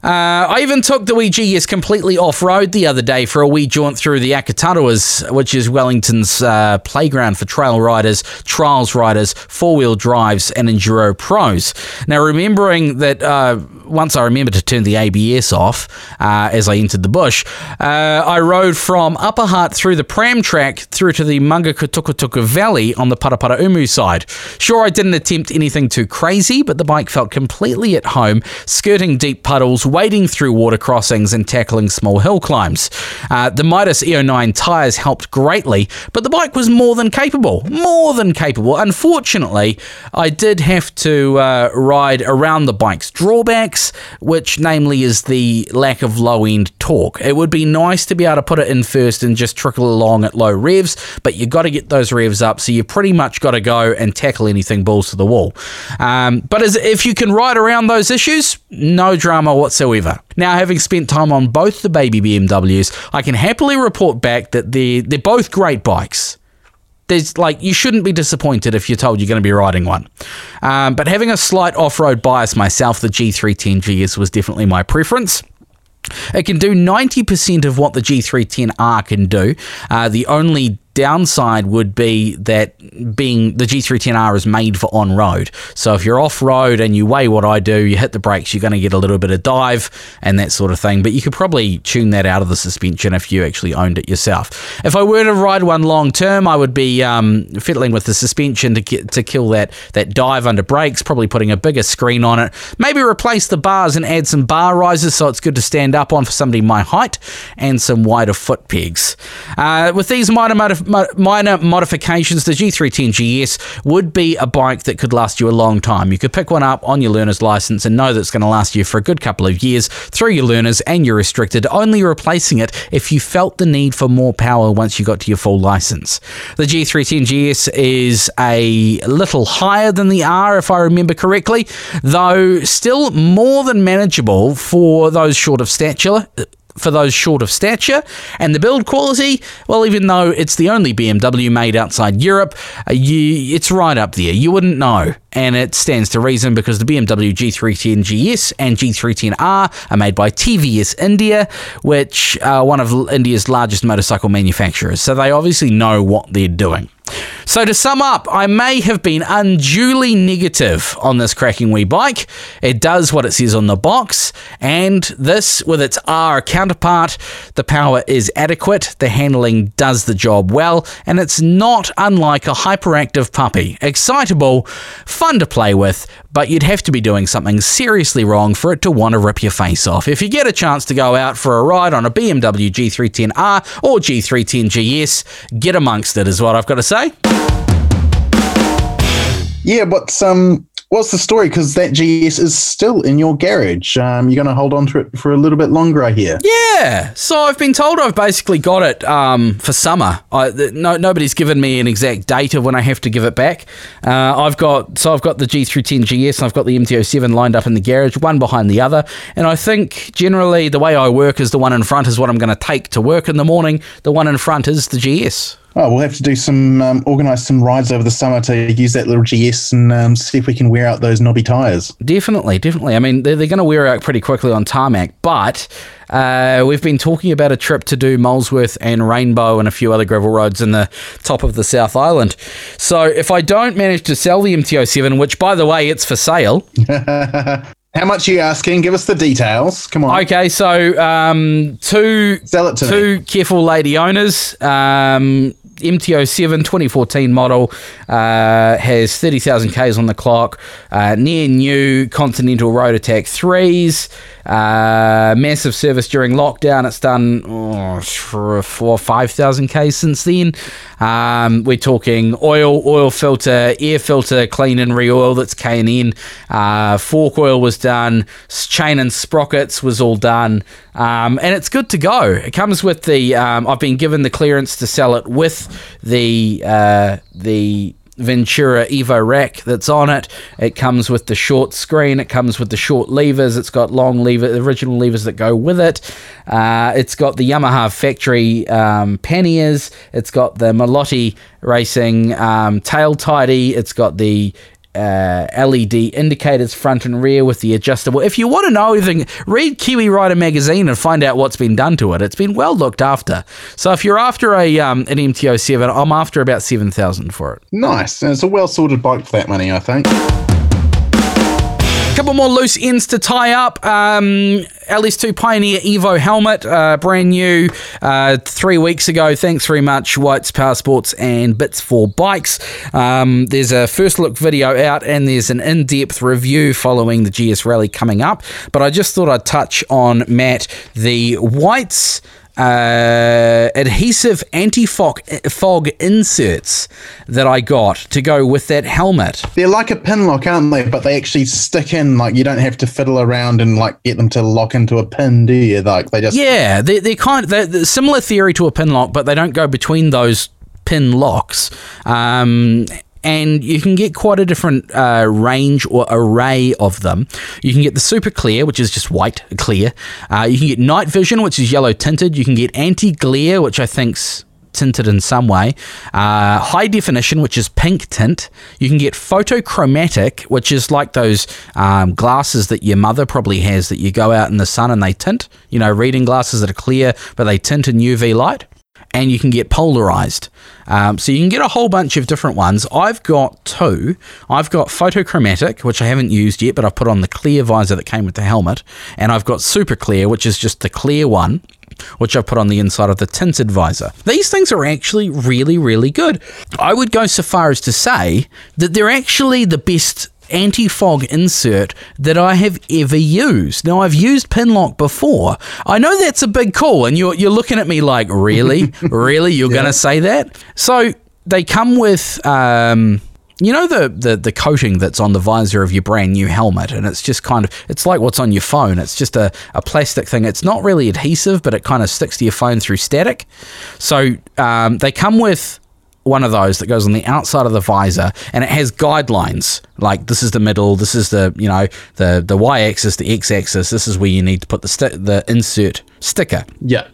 Uh, I even took the wee GS completely off road the other day for a wee jaunt through the Akatarawas, which is Wellington's uh, playground for trail riders, trials riders, four wheel drives, and enduro pros. Now, remembering that uh, once I remembered to turn the ABS off uh, as I entered the bush, uh, I rode from Upper Hutt through the pram track through to the Mangakatukutuku Valley on the Paraparaumu side. Sure, I didn't attempt anything too crazy, but the bike felt completely at home, skirting deep puddles wading through water crossings and tackling small hill climbs. Uh, the Mitas E-09 tyres helped greatly, but the bike was more than capable. More than capable. Unfortunately, I did have to uh, ride around the bike's drawbacks, which namely is the lack of low end torque. It would be nice to be able to put it in first and just trickle along at low revs, but you've got to get those revs up, so you pretty much got to go and tackle anything balls to the wall. Um, but as, if you can ride around those issues, no drama whatsoever. Now, having spent time on both the baby BMWs, I can happily report back that they're, they're both great bikes there's like you shouldn't be disappointed if you're told you're going to be riding one. Um, but having a slight off-road bias myself, the G310 GS was definitely my preference. It can do 90% of what the G310R can do. Uh, the only downside would be that being the G310R is made for on road. So if you're off road and you weigh what I do, you hit the brakes, you're going to get a little bit of dive and that sort of thing. But you could probably tune that out of the suspension if you actually owned it yourself. If I were to ride one long term, I would be um, fiddling with the suspension to get, to kill that that dive under brakes. Probably putting a bigger screen on it. Maybe replace the bars and add some bar risers so it's good to stand up on for somebody my height, and some wider foot pegs. Uh, with these minor minor modifications, the G310 GS would be a bike that could last you a long time. You could pick one up on your learner's license and know that it's going to last you for a good couple of years through your learners and you're restricted, only replacing it if you felt the need for more power once you got to your full license. The G310 GS is a little higher than the R, if I remember correctly, though still more than manageable for those short of stature for those short of stature. And the build quality, well, even though it's the only BMW made outside Europe, uh, you, it's right up there. You wouldn't know. And it stands to reason because the BMW G310 GS and G310R are made by TVS India, which are one of India's largest motorcycle manufacturers. So they obviously know what they're doing. So, to sum up, I may have been unduly negative on this cracking wee bike. It does what it says on the box, and this, with its R counterpart, the power is adequate, the handling does the job well, and it's not unlike a hyperactive puppy. Excitable, fun to play with, but you'd have to be doing something seriously wrong for it to want to rip your face off. If you get a chance to go out for a ride on a BMW G310R or G310 GS, get amongst it, is what I've got to say. Yeah, but um, what's the story? Because that GS is still in your garage. Um, you're going to hold on to it for a little bit longer, I hear. Yeah. So I've been told I've basically got it um, for summer. I, no, nobody's given me an exact date of when I have to give it back. Uh, I've got so I've got the G310 GS and I've got the MT07 lined up in the garage, one behind the other. And I think generally the way I work is the one in front is what I'm going to take to work in the morning. The one in front is the GS. Oh, we'll have to do some um, organise some rides over the summer to use that little GS and um, see if we can wear out those knobby tyres. Definitely, definitely. I mean, they're, they're going to wear out pretty quickly on tarmac, but uh, we've been talking about a trip to do Molesworth and Rainbow and a few other gravel roads in the top of the South Island. So if I don't manage to sell the MT07, which by the way, it's for sale. How much are you asking? Give us the details. Come on. Okay, so um, two Sell it to two me. careful lady owners. Um, MT07 2014 model uh, has 30,000 Ks on the clock. Uh, near new Continental Road Attack 3s. Uh, massive service during lockdown. It's done oh, four, 5,000 Ks since then. Um, we're talking oil, oil filter, air filter, clean and re-oil. That's K and N. Uh, fork oil was done. Chain and sprockets was all done. Um, and it's good to go. It comes with the. Um, I've been given the clearance to sell it with the uh, the Ventura Evo rack that's on it. It comes with the short screen. It comes with the short levers. It's got long lever, original levers that go with it. Uh, it's got the Yamaha factory um, panniers. It's got the Melotti Racing um, tail tidy. It's got the uh, LED indicators front and rear with the adjustable. If you want to know anything, read Kiwi Rider magazine and find out what's been done to it. It's been well looked after. So if you're after a um, an MT07, I'm after about seven thousand for it. Nice. And it's a well sorted bike for that money, I think. Couple more loose ends to tie up. Um, LS2 Pioneer Evo helmet, uh, brand new uh, three weeks ago. Thanks very much, Whites Power Sports and Bits for Bikes. Um, there's a first look video out, and there's an in depth review following the GS Rally coming up. But I just thought I'd touch on Matt the Whites uh, adhesive anti-fog inserts that I got to go with that helmet. They're like a pin lock, aren't they? But they actually stick in. Like you don't have to fiddle around and like get them to lock into a pin, do you? Like they just Yeah, they they're kind of they're, they're similar theory to a pin lock, but they don't go between those pin locks. Um, and you can get quite a different uh, range or array of them. You can get the super clear, which is just white clear. Uh, you can get night vision, which is yellow tinted. You can get anti glare, which I think's tinted in some way. Uh, high definition, which is pink tint. You can get photochromatic, which is like those um, glasses that your mother probably has that you go out in the sun and they tint. You know, reading glasses that are clear, but they tint in UV light and you can get polarized. Um, so you can get a whole bunch of different ones. I've got two. I've got photochromatic, which I haven't used yet, but I've put on the clear visor that came with the helmet, and I've got super clear, which is just the clear one. Which I've put on the inside of the tinted visor. These things are actually really, really good. I would go so far as to say that they're actually the best anti fog insert that I have ever used. Now, I've used Pinlock before. I know that's a big call, and you're, you're looking at me like, really? really? You're yeah. going to say that? So, they come with. Um, you know the, the the coating that's on the visor of your brand new helmet and it's just kind of it's like what's on your phone it's just a, a plastic thing it's not really adhesive but it kind of sticks to your phone through static so um, they come with one of those that goes on the outside of the visor and it has guidelines like this is the middle this is the you know the the y-axis the x-axis this is where you need to put the sti- the insert sticker. Yeah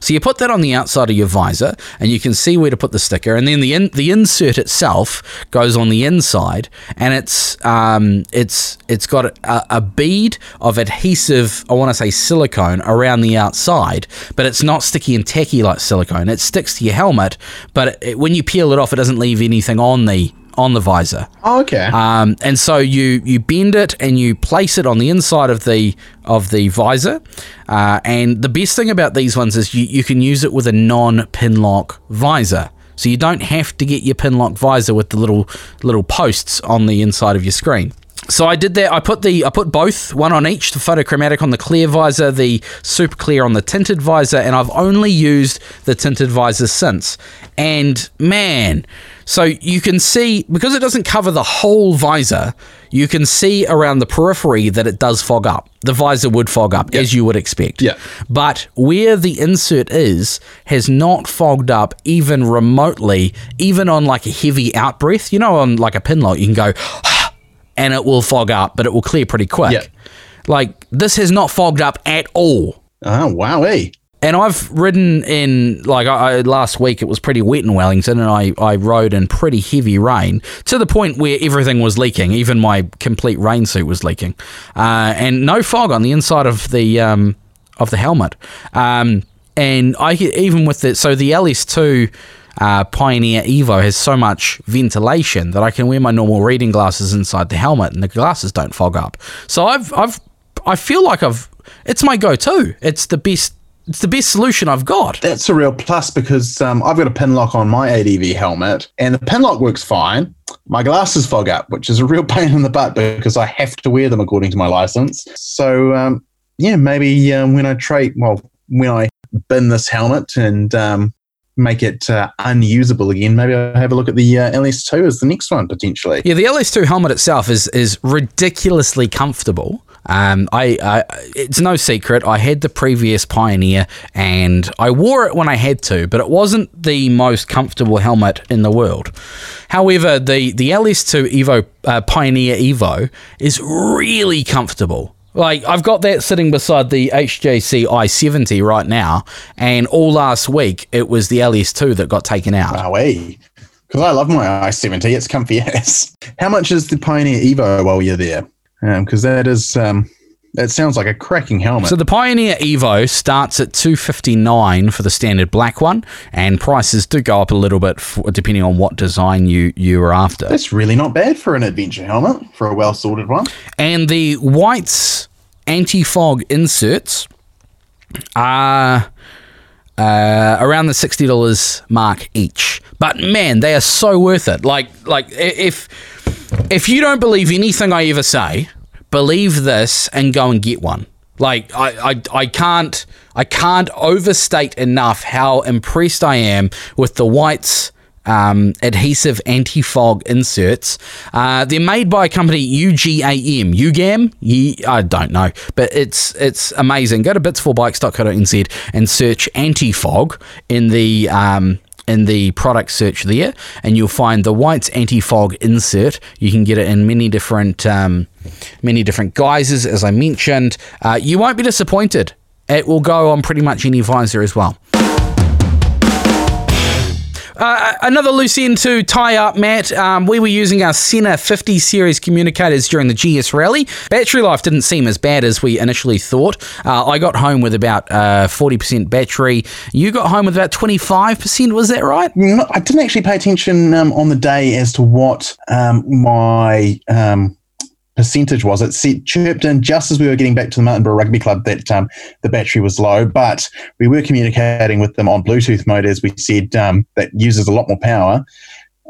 so you put that on the outside of your visor, and you can see where to put the sticker. And then the in, the insert itself goes on the inside, and it's um, it's it's got a, a bead of adhesive. I want to say silicone around the outside, but it's not sticky and tacky like silicone. It sticks to your helmet, but it, when you peel it off, it doesn't leave anything on the on the visor. Oh, okay. Um, and so you you bend it and you place it on the inside of the of the visor. Uh, and the best thing about these ones is you, you can use it with a non pin lock visor. So you don't have to get your pin lock visor with the little little posts on the inside of your screen. So I did that. I put the I put both one on each, the photochromatic on the clear visor, the super clear on the tinted visor, and I've only used the tinted visor since. And man, so you can see, because it doesn't cover the whole visor, you can see around the periphery that it does fog up. The visor would fog up, yep. as you would expect. Yeah. But where the insert is has not fogged up even remotely, even on like a heavy out breath. You know, on like a pin lock, you can go, and it will fog up, but it will clear pretty quick. Yep. Like this has not fogged up at all. Oh, wow. Hey. And I've ridden in like I, last week. It was pretty wet in Wellington, and I I rode in pretty heavy rain to the point where everything was leaking. Even my complete rain suit was leaking, uh, and no fog on the inside of the um, of the helmet. Um, and I even with it, so the LS2 uh, Pioneer Evo has so much ventilation that I can wear my normal reading glasses inside the helmet, and the glasses don't fog up. So I've I've I feel like I've it's my go-to. It's the best it's the best solution I've got. That's a real plus because um, I've got a pin lock on my ADV helmet and the pin lock works fine. My glasses fog up, which is a real pain in the butt because I have to wear them according to my license. So, um, yeah, maybe um, when I trade, well, when I bin this helmet and um, make it uh, unusable again, maybe I'll have a look at the uh, LS2 as the next one potentially. Yeah, the LS2 helmet itself is is ridiculously comfortable. Um, I, I, it's no secret. I had the previous Pioneer, and I wore it when I had to, but it wasn't the most comfortable helmet in the world. However, the the LS2 Evo uh, Pioneer Evo is really comfortable. Like I've got that sitting beside the HJC i70 right now, and all last week it was the LS2 that got taken out. Wow, because I love my i70. It's comfy as. How much is the Pioneer Evo while you're there? Because um, that is um, it sounds like a cracking helmet. So the Pioneer Evo starts at 259 for the standard black one, and prices do go up a little bit for, depending on what design you you are after. That's really not bad for an adventure helmet, for a well sorted one. And the whites anti-fog inserts are uh, around the sixty dollars mark each. But man, they are so worth it. Like like if if you don't believe anything I ever say, believe this and go and get one. Like I, I, I can't I can't overstate enough how impressed I am with the whites um, adhesive anti-fog inserts. Uh, they're made by a company UGAM. UGAM? Ye, I don't know, but it's it's amazing. Go to bits4bikes.co.nz and search anti-fog in the um, in the product search there, and you'll find the whites anti-fog insert. You can get it in many different um, many different guises, as I mentioned. Uh, you won't be disappointed. It will go on pretty much any visor as well. Uh, another loose end to tie up, Matt. Um, we were using our Sena 50 series communicators during the GS Rally. Battery life didn't seem as bad as we initially thought. Uh, I got home with about uh, 40% battery. You got home with about 25%, was that right? I didn't actually pay attention um, on the day as to what um, my um, percentage was. It said, chirped in just as we were getting back to the Martinborough Rugby Club that um, the battery was low, but we were communicating with them on Bluetooth mode, as we said, um, that uses a lot more power.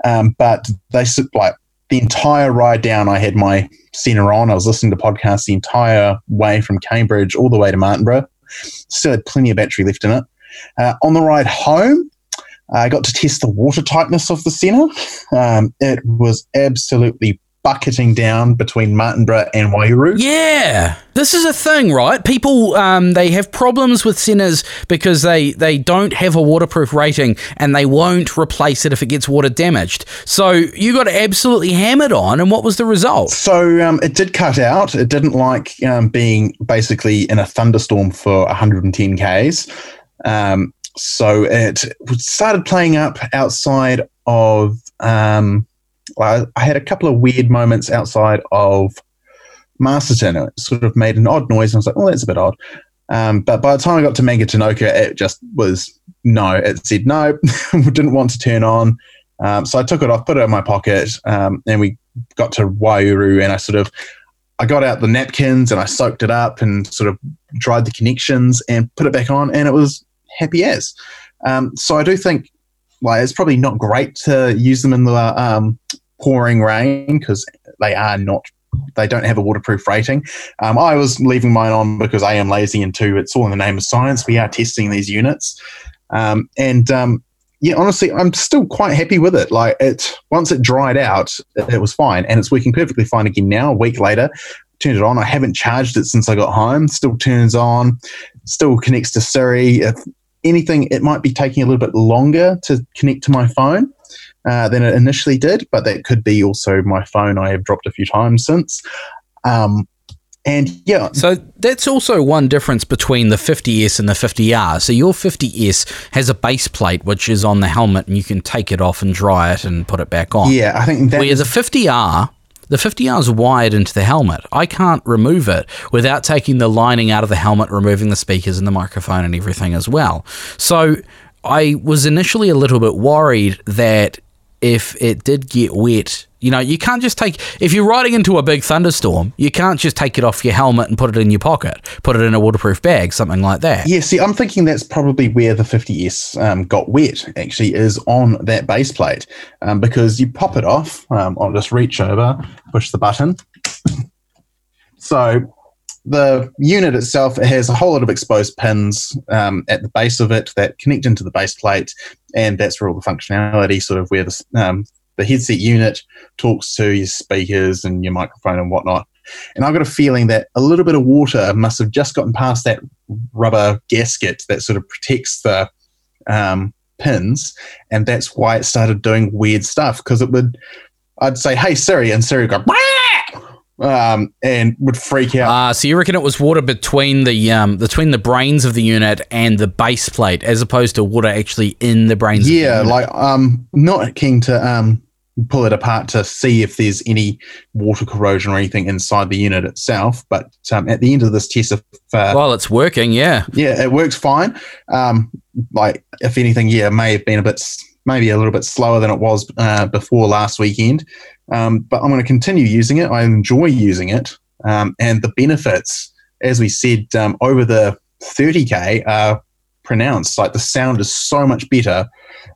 Um, but they like the entire ride down, I had my Sena on. I was listening to podcasts the entire way from Cambridge all the way to Martinborough. Still had plenty of battery left in it. Uh, on the ride home, I got to test the water tightness of the Sena. Um, it was absolutely bucketing down between Martinborough and Wairu. Yeah, this is a thing, right? People um, they have problems with Senas because they they don't have a waterproof rating and they won't replace it if it gets water damaged. So you got absolutely hammered on, and what was the result? So um, it did cut out. It didn't like um, being basically in a thunderstorm for 110 Ks. Um, so it started playing up outside of. Um, well, I had a couple of weird moments outside of Masterton. It sort of made an odd noise. And I was like, oh, that's a bit odd. Um, but by the time I got to Mangatainoka, it just was no. It said no, didn't want to turn on. Um, so I took it off, put it in my pocket, um, and we got to Wairau and I sort of I got out the napkins and I soaked it up and sort of dried the connections and put it back on and it was happy as. Um, so I do think like it's probably not great to use them in the um, pouring rain because they are not they don't have a waterproof rating. Um, I was leaving mine on because I am lazy and two, it's all in the name of science. We are testing these units. Um, and um, yeah, honestly, I'm still quite happy with it. Like it, once it dried out, it, was fine, and it's working perfectly fine again now. A week later, turned it on. I haven't charged it since I got home. Still turns on. Still connects to Siri. Anything, it might be taking a little bit longer to connect to my phone uh, than it initially did, but that could be also my phone. I have dropped a few times since. Um, and yeah, So that's also one difference between the 50S and the 50R. So your 50S has a base plate which is on the helmet and you can take it off and dry it and put it back on. yeah, I think that Where the 50R, the 50R is wired into the helmet. I can't remove it without taking the lining out of the helmet, removing the speakers and the microphone and everything as well. So I was initially a little bit worried that if it did get wet, you know, you can't just take, if you're riding into a big thunderstorm, you can't just take it off your helmet and put it in your pocket, put it in a waterproof bag, something like that. Yeah, see, I'm thinking that's probably where the 50S um, got wet, actually, is on that base plate. Um, because you pop it off, um, I'll just reach over, push the button. So the unit itself it has a whole lot of exposed pins um, at the base of it that connect into the base plate, and that's where all the functionality, sort of where the, um, the headset unit talks to your speakers and your microphone and whatnot. And I've got a feeling that a little bit of water must have just gotten past that rubber gasket that sort of protects the um, pins, and that's why it started doing weird stuff. Because it would, I'd say, "Hey Siri," and Siri would go, um, and would freak out. Ah, so you reckon it was water between the um, between the brains of the unit and the base plate, as opposed to water actually in the brains? of the yeah, unit? like um, not keen to um pull it apart to see if there's any water corrosion or anything inside the unit itself. But um, at the end of this test, if, uh, Well, it's working, yeah. yeah, it works fine. Um, like if anything, yeah, may have been a bit, maybe a little bit slower than it was uh, before last weekend. Um, but I'm going to continue using it. I enjoy using it, um, and the benefits, as we said, um, over the 30k are pronounced. Like the sound is so much better.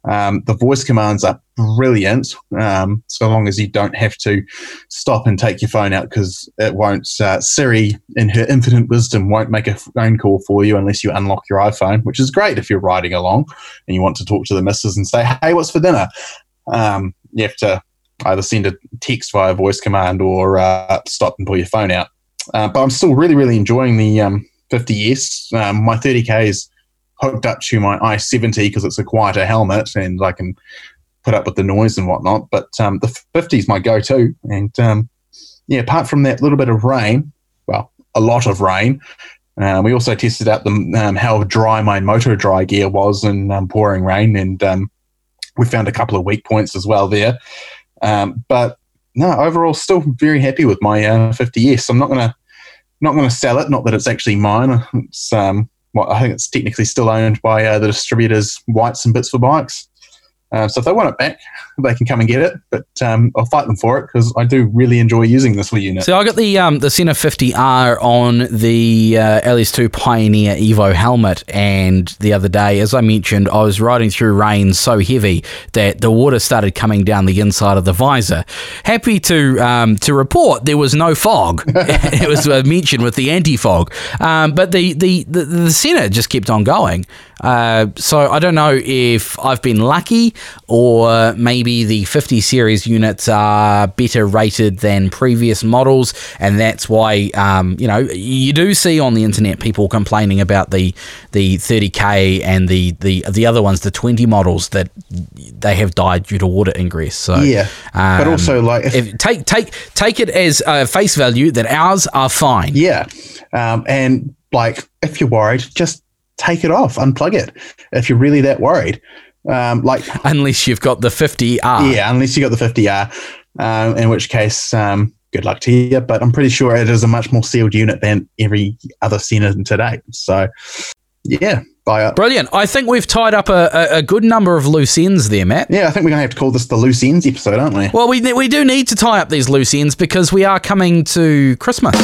Um, the voice commands are brilliant. Um, so long as you don't have to stop and take your phone out because it won't. Uh, Siri, in her infinite wisdom, won't make a phone call for you unless you unlock your iPhone, which is great if you're riding along and you want to talk to the missus and say, "Hey, what's for dinner?" Um, you have to either send a text via voice command or uh, stop and pull your phone out. Uh, but I'm still really, really enjoying the um, 50s. Um, my 30k is hooked up to my i70 because it's a quieter helmet and I can put up with the noise and whatnot. But um, the 50 is my go-to. And um, yeah, apart from that little bit of rain, well, a lot of rain. Uh, we also tested out the um, how dry my motor dry gear was in um, pouring rain, and um, we found a couple of weak points as well there. Um, but no, overall, still very happy with my uh, 50s. I'm not gonna not gonna sell it. Not that it's actually mine. It's well, I think it's technically still owned by uh, the distributors Whites and Bits for Bikes. Uh, so if they want it back, they can come and get it. But um, I'll fight them for it because I do really enjoy using this little unit. So I got the um, the Sena 50R on the uh, LS2 Pioneer Evo helmet, and the other day, as I mentioned, I was riding through rain so heavy that the water started coming down the inside of the visor. Happy to um, to report there was no fog. it was uh, mentioned with the anti fog, um, but the the the, the Sena just kept on going. Uh, so I don't know if I've been lucky or maybe the 50 series units are better rated than previous models, and that's why um, you know you do see on the internet people complaining about the the 30k and the the the other ones, the 20 models that they have died due to water ingress. So Yeah, but um, also like if, if, take take take it as uh, face value that ours are fine. Yeah. Um, and like, if you're worried, just take it off, unplug it. If you're really that worried, um, like, Unless you've got the 50R. yeah, unless you got the 50R, um, in which case, um, good luck to you. But I'm pretty sure it is a much more sealed unit than every other Sena today. So, yeah, buy it. Brilliant. I think we've tied up a, a, a good number of loose ends there, Matt. Yeah, I think we're gonna have to call this the loose ends episode, aren't we? Well, we, we do need to tie up these loose ends because we are coming to Christmas.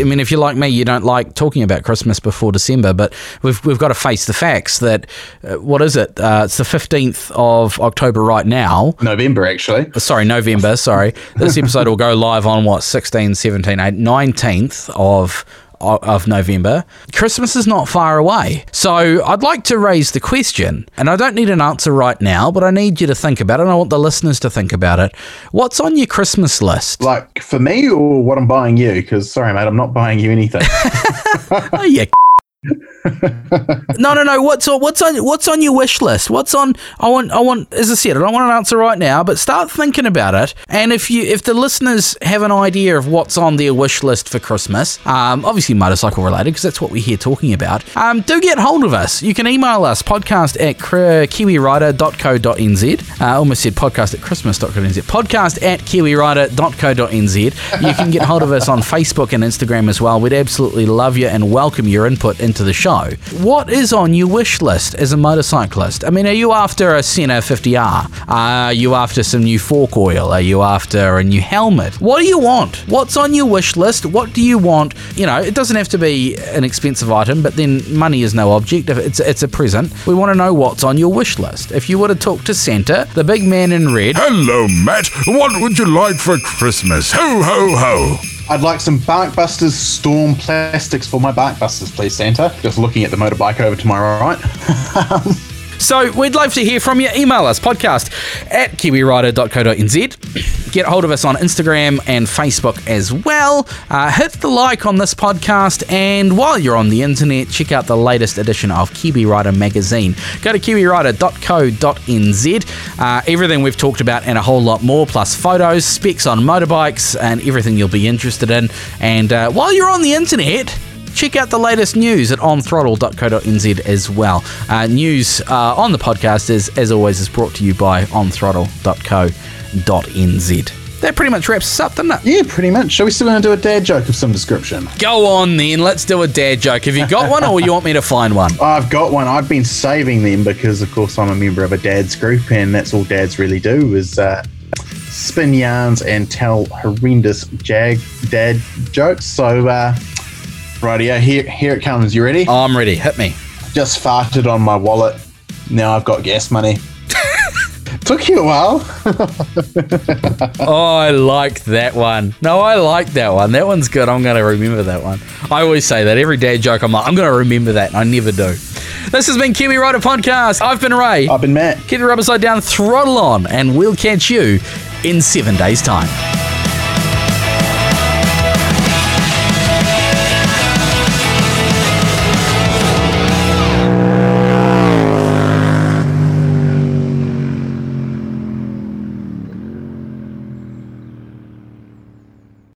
I mean, if you're like me, you don't like talking about Christmas before December, but we've, we've got to face the facts that, uh, what is it? Uh, it's the 15th of October right now. November, actually. Uh, Sorry, November, sorry. This episode will go live on what, 16, 17, 8, 19th of of November. Christmas is not far away. So I'd like to raise the question, and I don't need an answer right now, but I need you to think about it, and I want the listeners to think about it. What's on your Christmas list? Like for me, or what I'm buying you? Because sorry, mate, I'm not buying you anything. Oh, yeah. no, no, no. What's on, what's on what's on your wish list? What's on? I want I want as I said, I don't want an answer right now, but start thinking about it. And if you if the listeners have an idea of what's on their wish list for Christmas, um, obviously motorcycle related because that's what we're here talking about. Um, do get hold of us. You can email us podcast at kiwirider.co.nz. I almost said podcast at christmas.co.nz. Podcast at kiwirider.co.nz. You can get hold of us on Facebook and Instagram as well. We'd absolutely love you and welcome your input into the show. What is on your wish list as a motorcyclist? I mean, are you after a Sena 50R? Are you after some new fork oil? Are you after a new helmet? What do you want? What's on your wish list? What do you want? You know, it doesn't have to be an expensive item, but then money is no object. If it's it's a present, we want to know what's on your wish list. If you were to talk to Santa, the big man in red, Hello, Matt. What would you like for Christmas? Ho, ho, ho. I'd like some Barkbusters Storm plastics for my Barkbusters, please, Santa. Just looking at the motorbike over to my right. So we'd love to hear from you. Email us podcast at kiwirider.co.nz. Get hold of us on Instagram and Facebook as well. Uh, hit the like on this podcast, and while you're on the internet, check out the latest edition of Kiwi Rider magazine. Go to kiwirider.co.nz. Uh, everything we've talked about and a whole lot more, plus photos, specs on motorbikes, and everything you'll be interested in. And uh, while you're on the internet, check out the latest news at onthrottle.co.nz as well. Uh, news uh, on the podcast is, as always, is brought to you by onthrottle.co.nz. That pretty much wraps us up, doesn't it? Yeah, pretty much. Shall we still want to do a dad joke of some description? Go on then, let's do a dad joke. Have you got one or you want me to find one? I've got one. I've been saving them because, of course, I'm a member of a dad's group, and that's all dads really do is uh, spin yarns and tell horrendous jag dad jokes. So, uh, rightio, here here it comes. You ready? I'm ready, hit me. Just farted on my wallet. Now I've got gas money. Took you a while. Oh, I like that one. No, I like that one. That one's good. I'm going to remember that one. I always say that every dad joke. I'm like, I'm going to remember that. And I never do. This has been Kiwi Rider Podcast. I've been Ray. I've been Matt. Keep the rubber side down, throttle on, and we'll catch you in seven days' time.